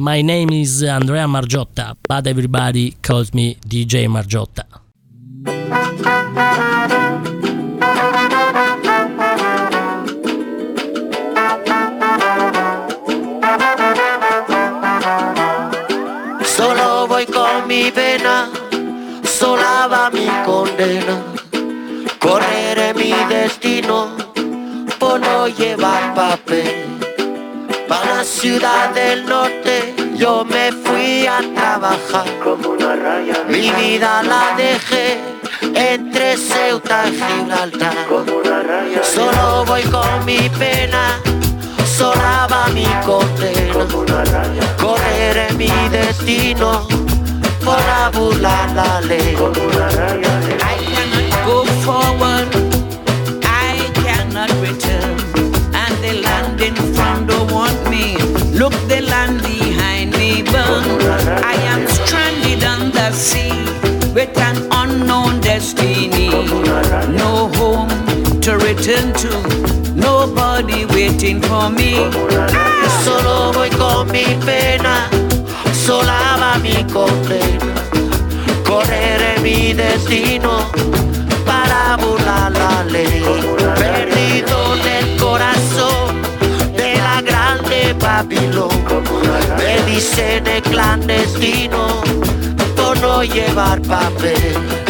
My name is Andrea Margiotta, but everybody calls me DJ Margiotta. Solo voy con mi pena, sola va mi condena. Correré mi destino por no llevar papel. Para la ciudad del norte yo me fui a trabajar. Como una raya. Mi vida la dejé entre Ceuta y Gibraltar. Como una raya. Solo voy con mi pena, sola va mi condena. Como una raya. Correré mi destino para burlar la ley. Como una raya. Sea with an unknown destiny. No home to return to, nobody waiting for me. Solo voy con mi pena, sola va mi condena. Correré mi destino para burlar la ley. Perdido en el corazón de la grande Babilón. Me dicen el clandestino no llevar papel.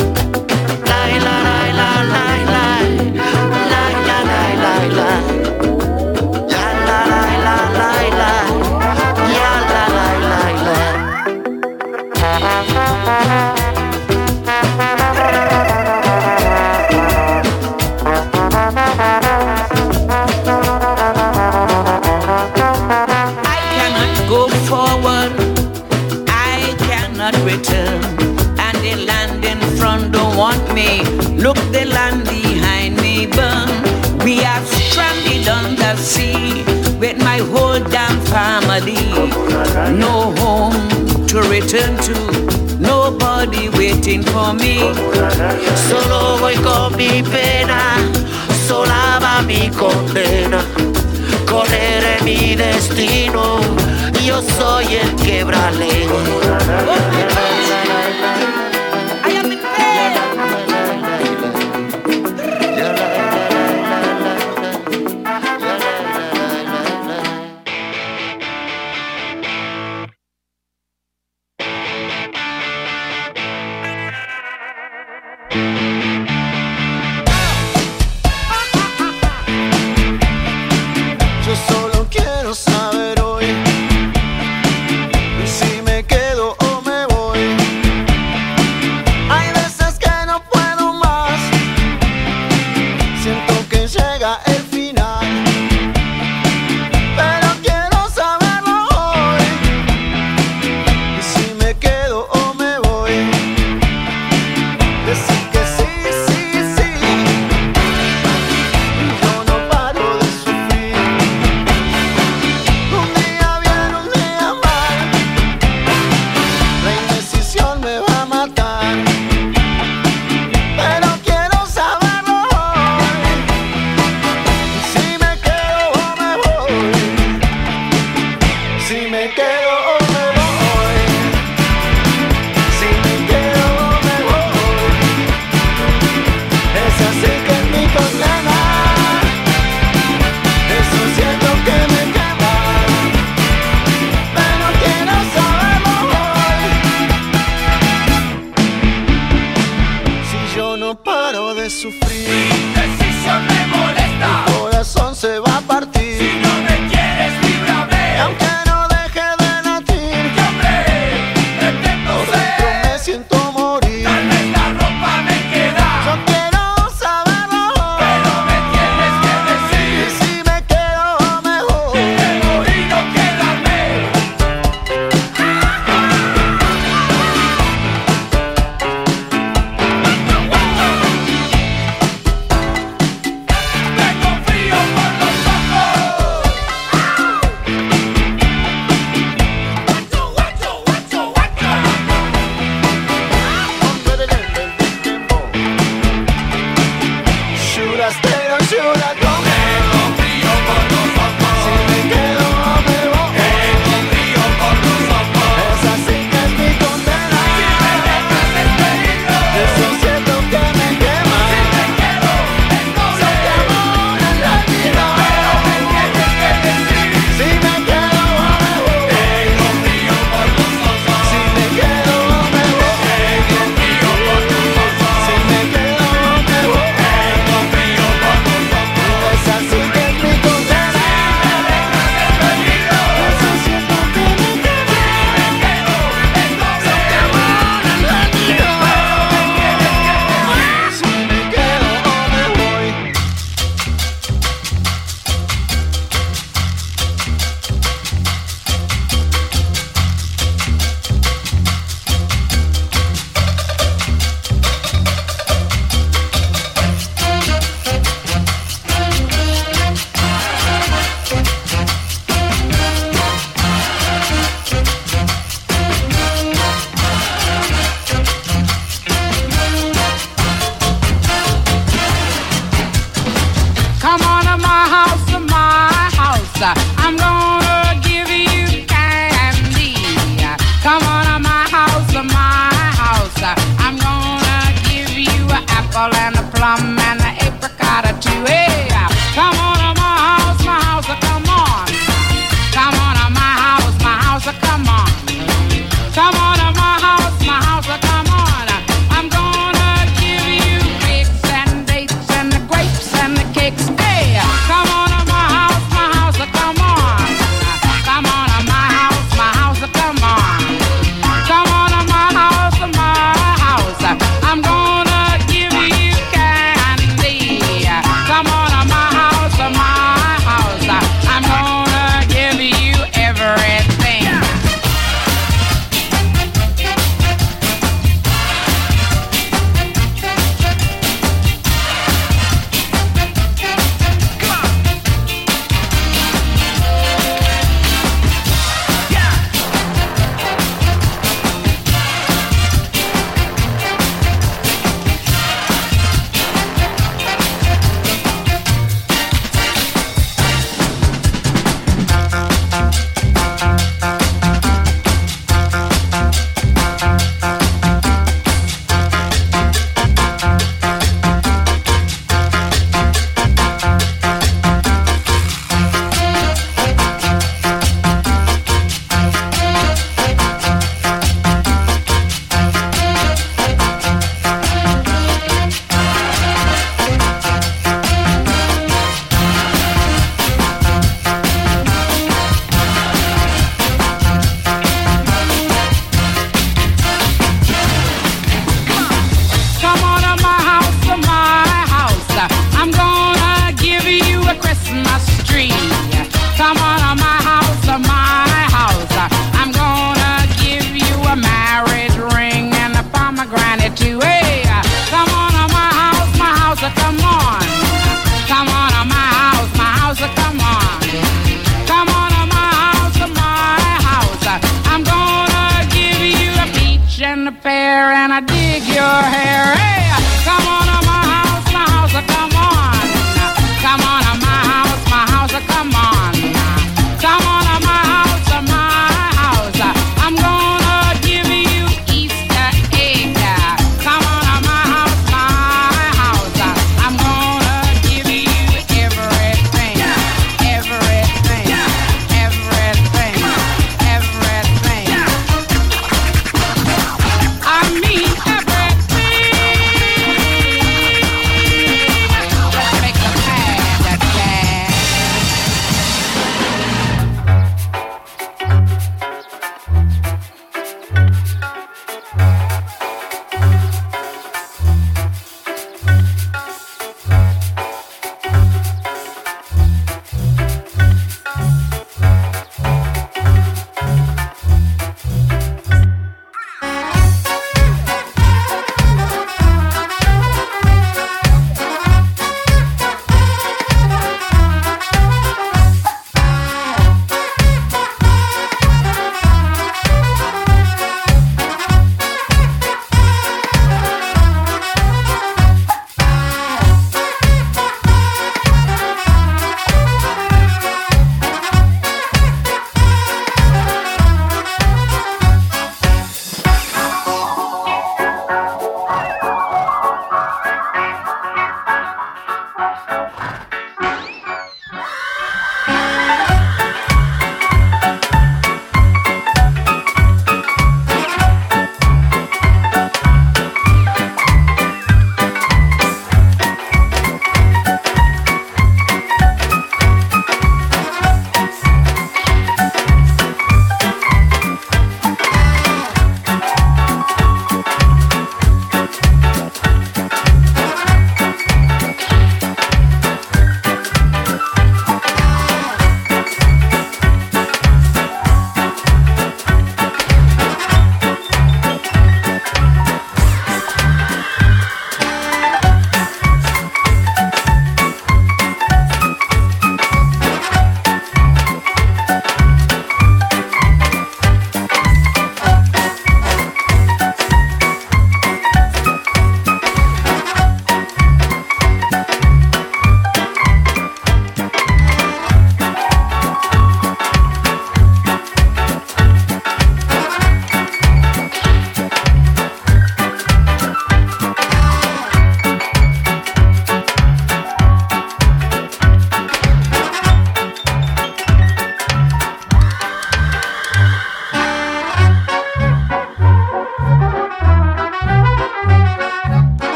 Family. No home to return to, nobody waiting for me. Solo voy con mi pena, sola va mi condena. Correré mi destino, yo soy el quebrale.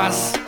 paz.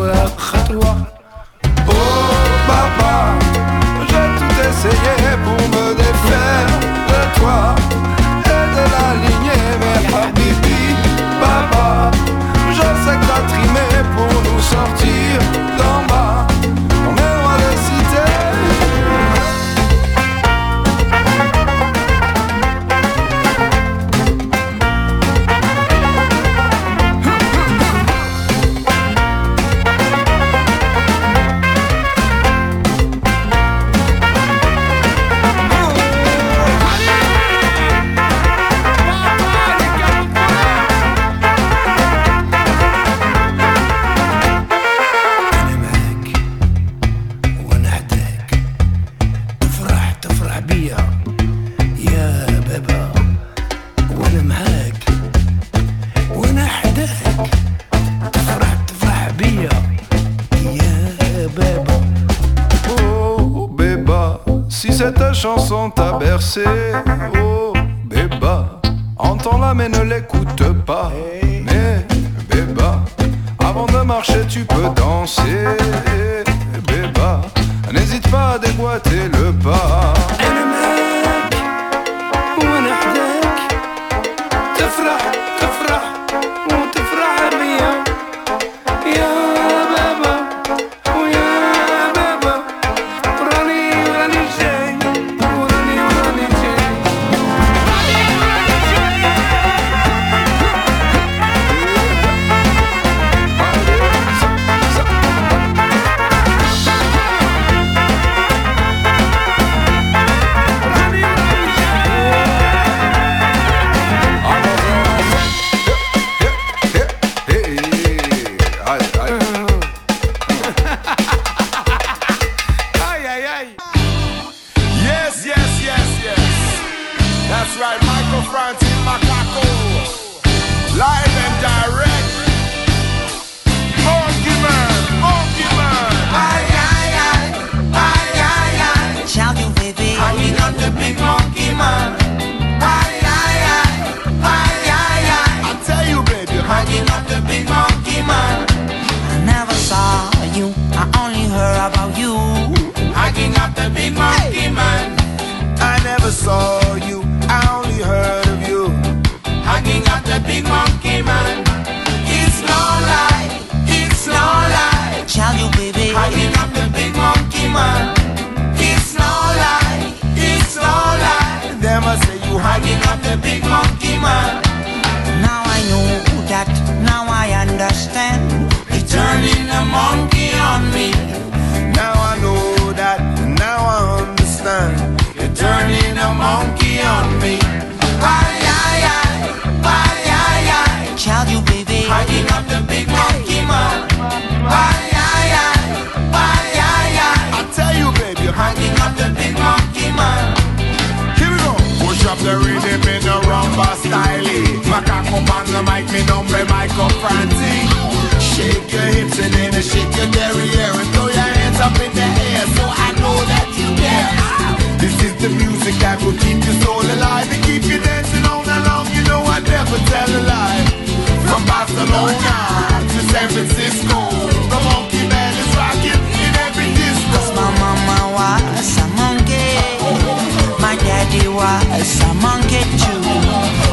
خطوة خطوة passer au débat. Entends-la mais ne l'écoute pas. Eh, the big monkey man. I tell you, baby, hanging up the big monkey man. Here we go. Push up the rhythm in on the mic, me. Shake your hips and then shake your derriere and throw your hands up in the air so I know that you care. This is the music that will keep your soul alive and keep you dancing all night long. You know I never tell a lie. From Barcelona to San Francisco, the monkey man is rocking in every disco. My mama was a monkey. My daddy was a monkey too.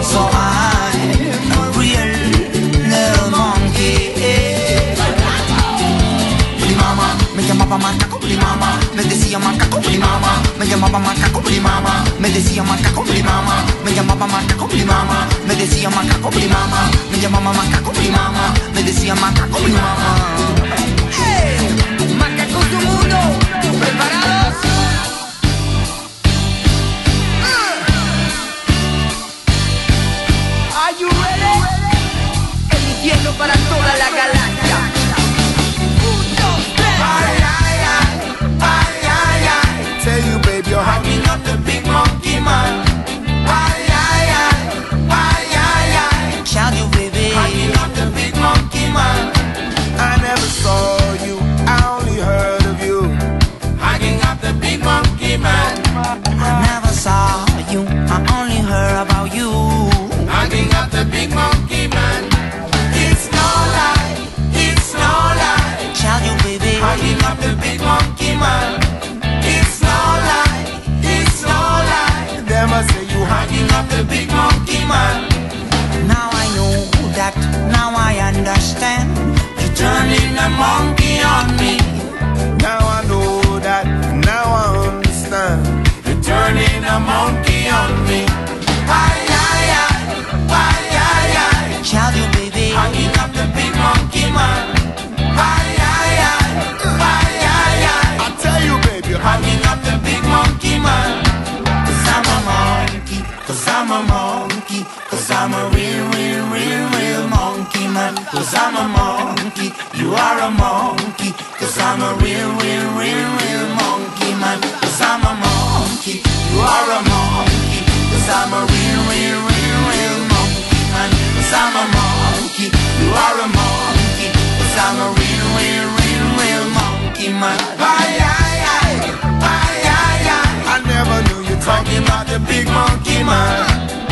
So I'm a real little monkey. Bli mama, me llamaba macaco, bli mama, me decía macaco, bli mama, me llamaba macaco, bli mama, me decía macaco, bli mama, me llamaba macaco, bli mama, me decía macaco, bli mama, me llamaba macaco, bli mama, me decía macaco, bli mama. ¡Hey! ¡Macacos del mundo! ¿Preparados? Are you ready? Emitiendo para toda la galaxia. Cause I'm a monkey. You are a monkey. Cause I'm a real, real, real, real monkey man. Cause I'm a monkey. You are a monkey. Cause I'm a real, real, real, real monkey man. Cause I'm a monkey. You are a monkey. Cause I'm a real, real, real, real monkey man. Ay, ay, ay, ay, ay, ay. I never knew you talking about the big monkey man.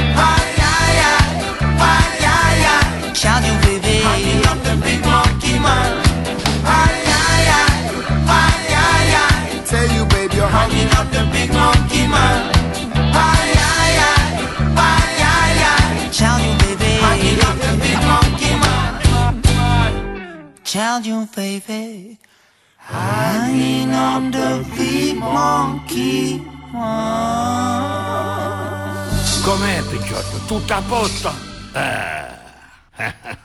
The big monkey man. Ay, ay, ay, ay, ay, ay. Shout you, baby. Hanging up the big monkey man. Tell you, baby. Hanging on the big monkey. man. Com'è, picciotto? Tutto a posto? Eh.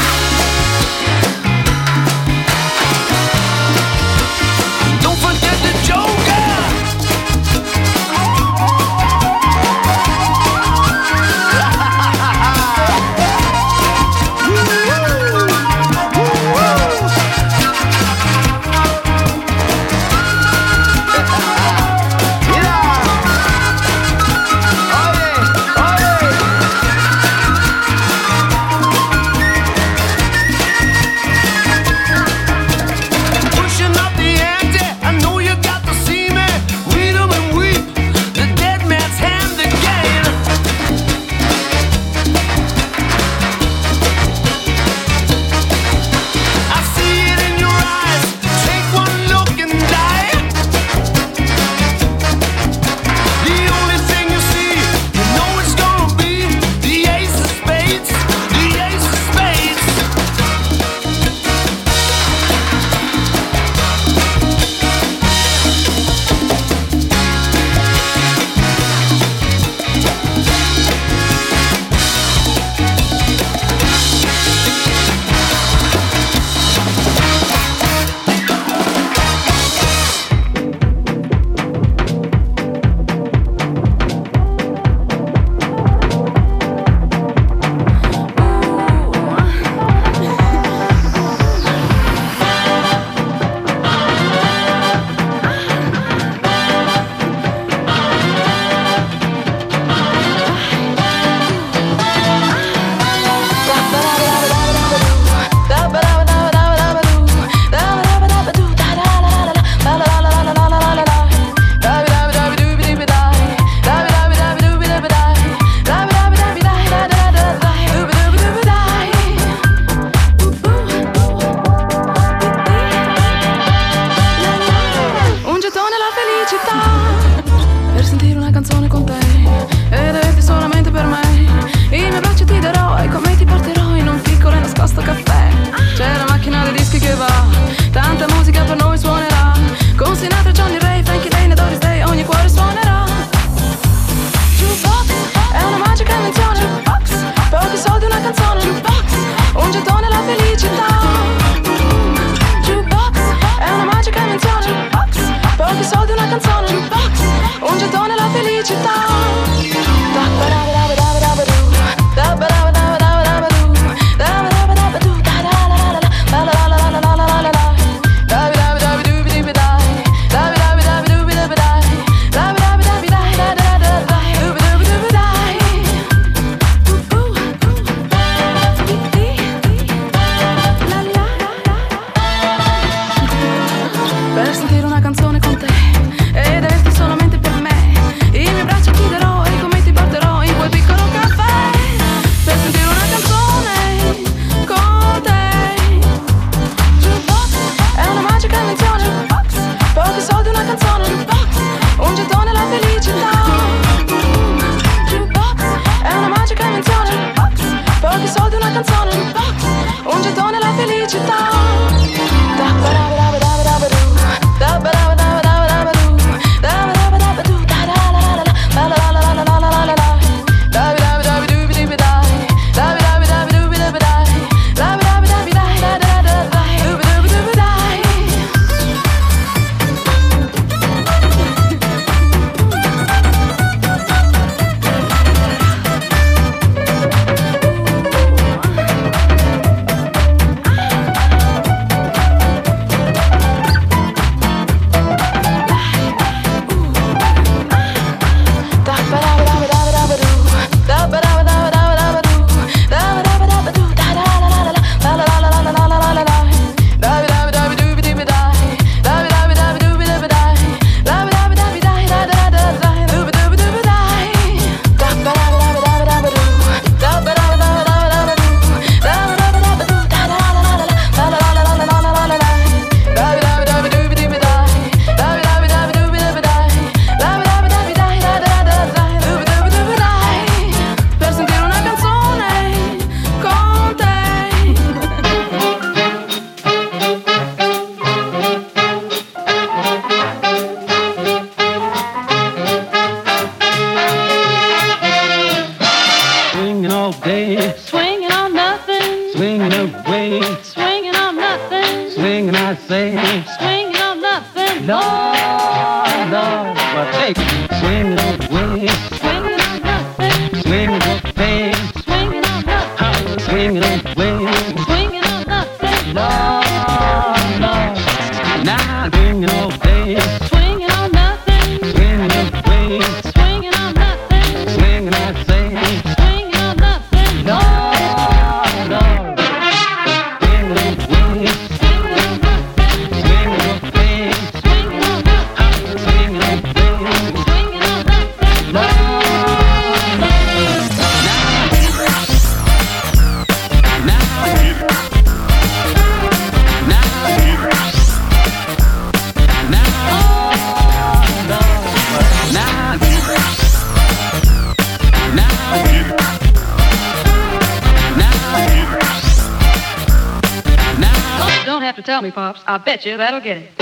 You that'll get it.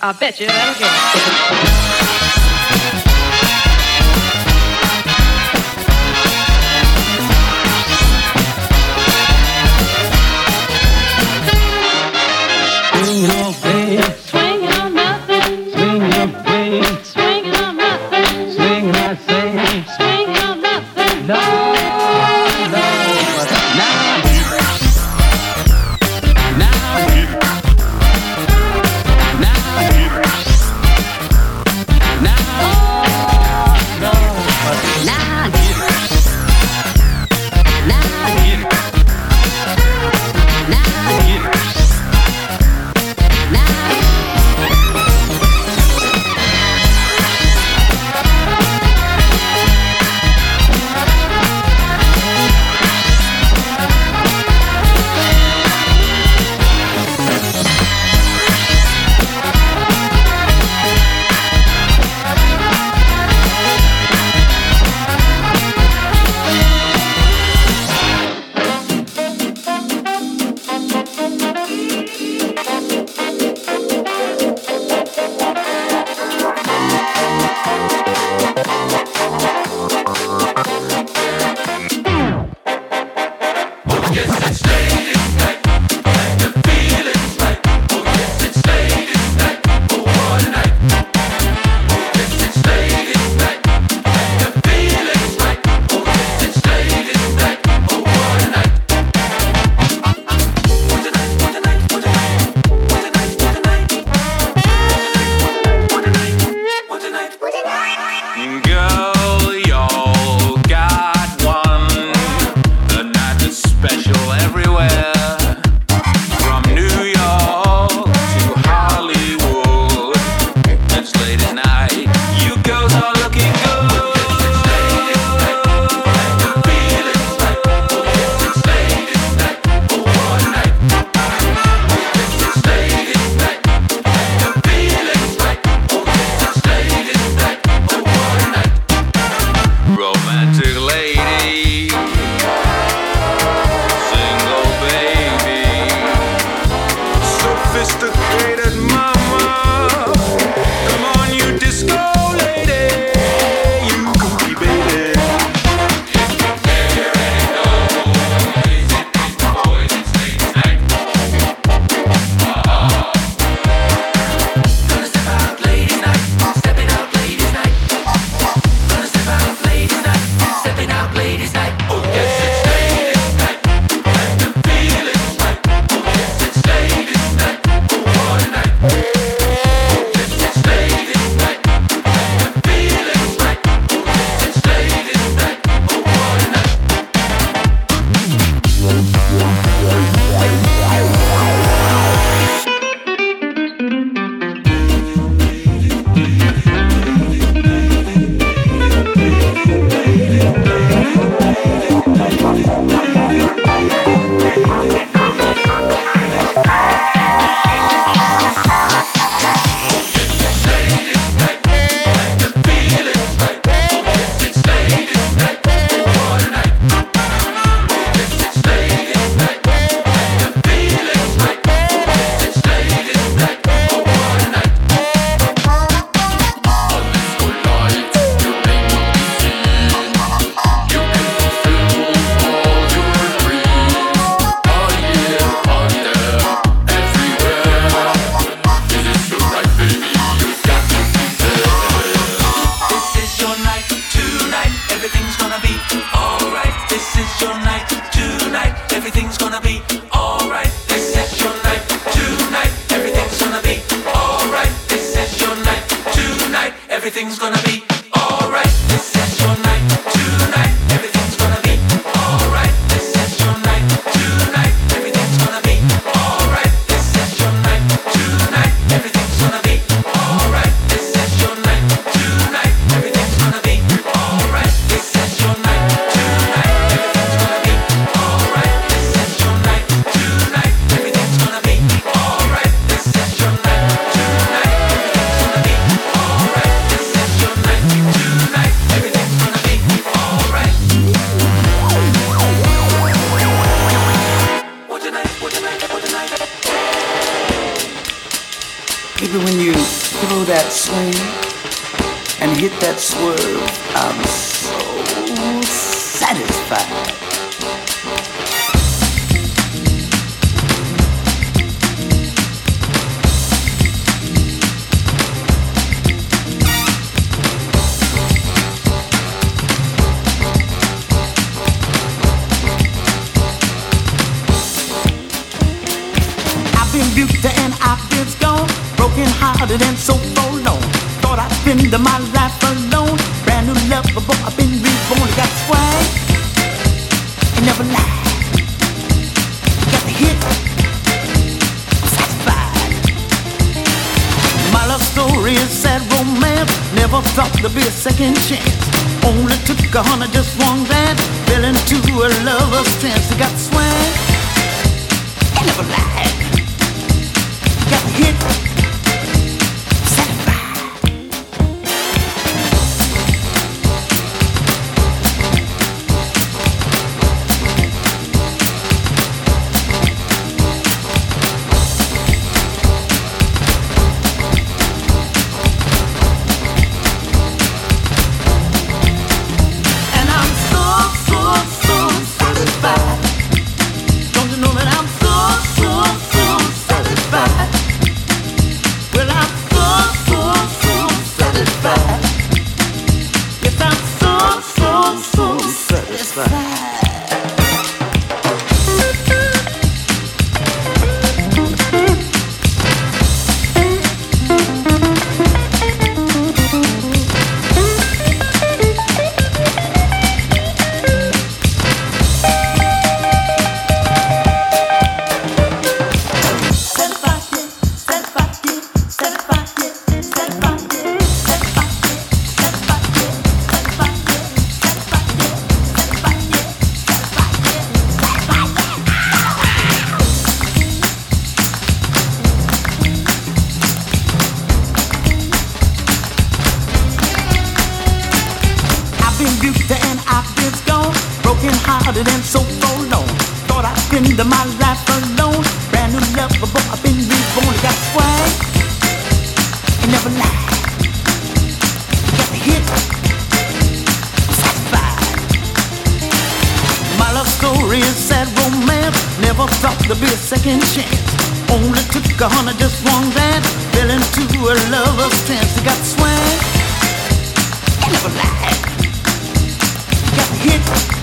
I bet you that'll get story is sad romance. Never thought there'd be a second chance. Only took a hundred, just one glance. Fell into a lover's trance. He got swag. He never lied. He got hit.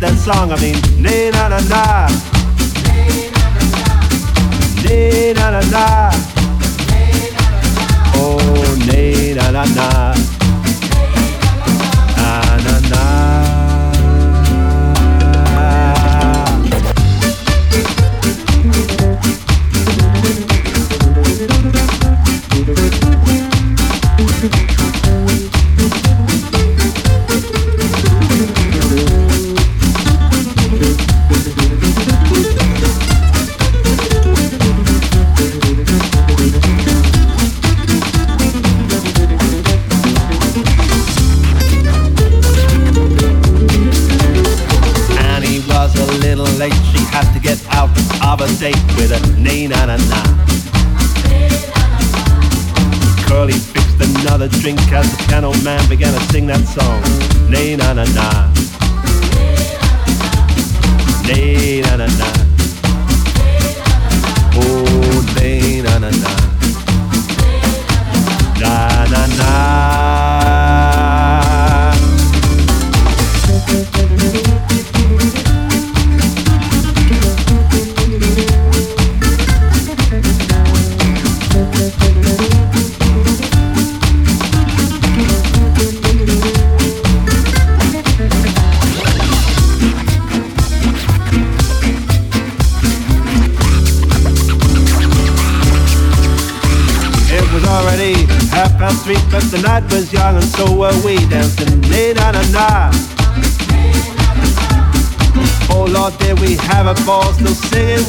made that song. I mean, nay na na na. Nay na na na. Oh, nay na na na. man began to sing that song. Nay, na, na, na.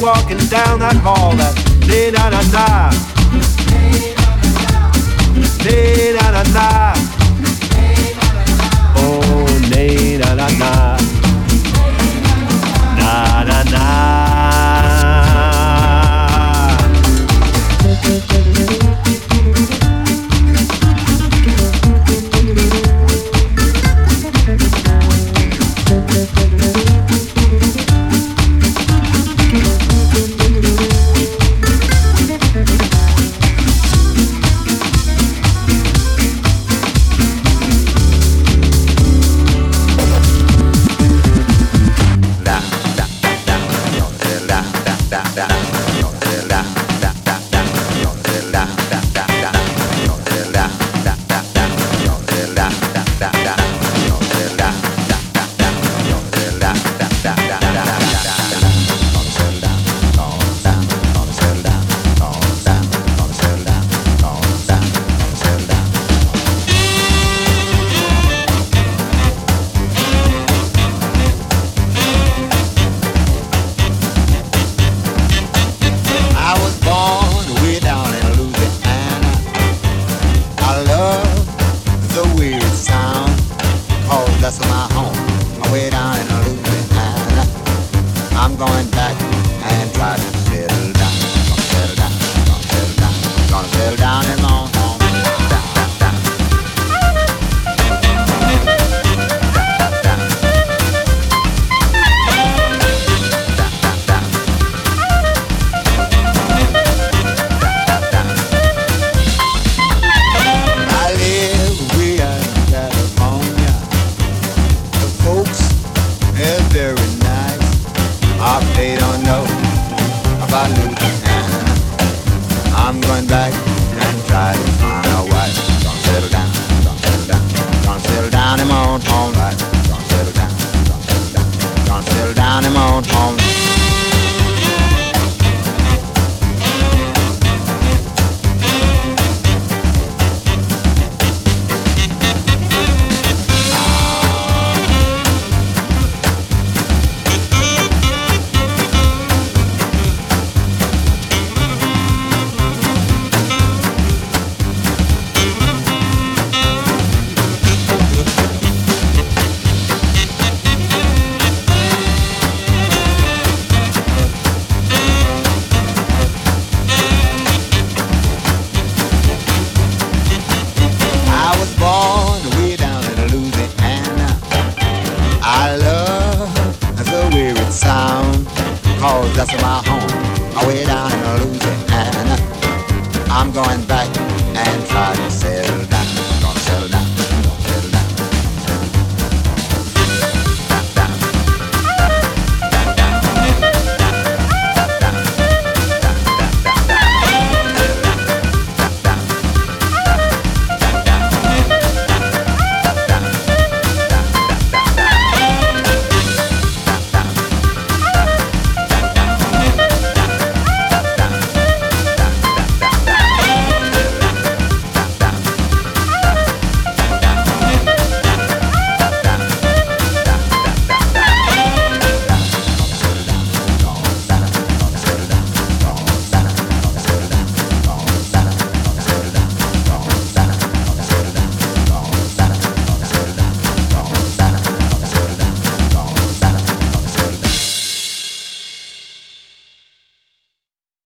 walking down that hall, that da da da da.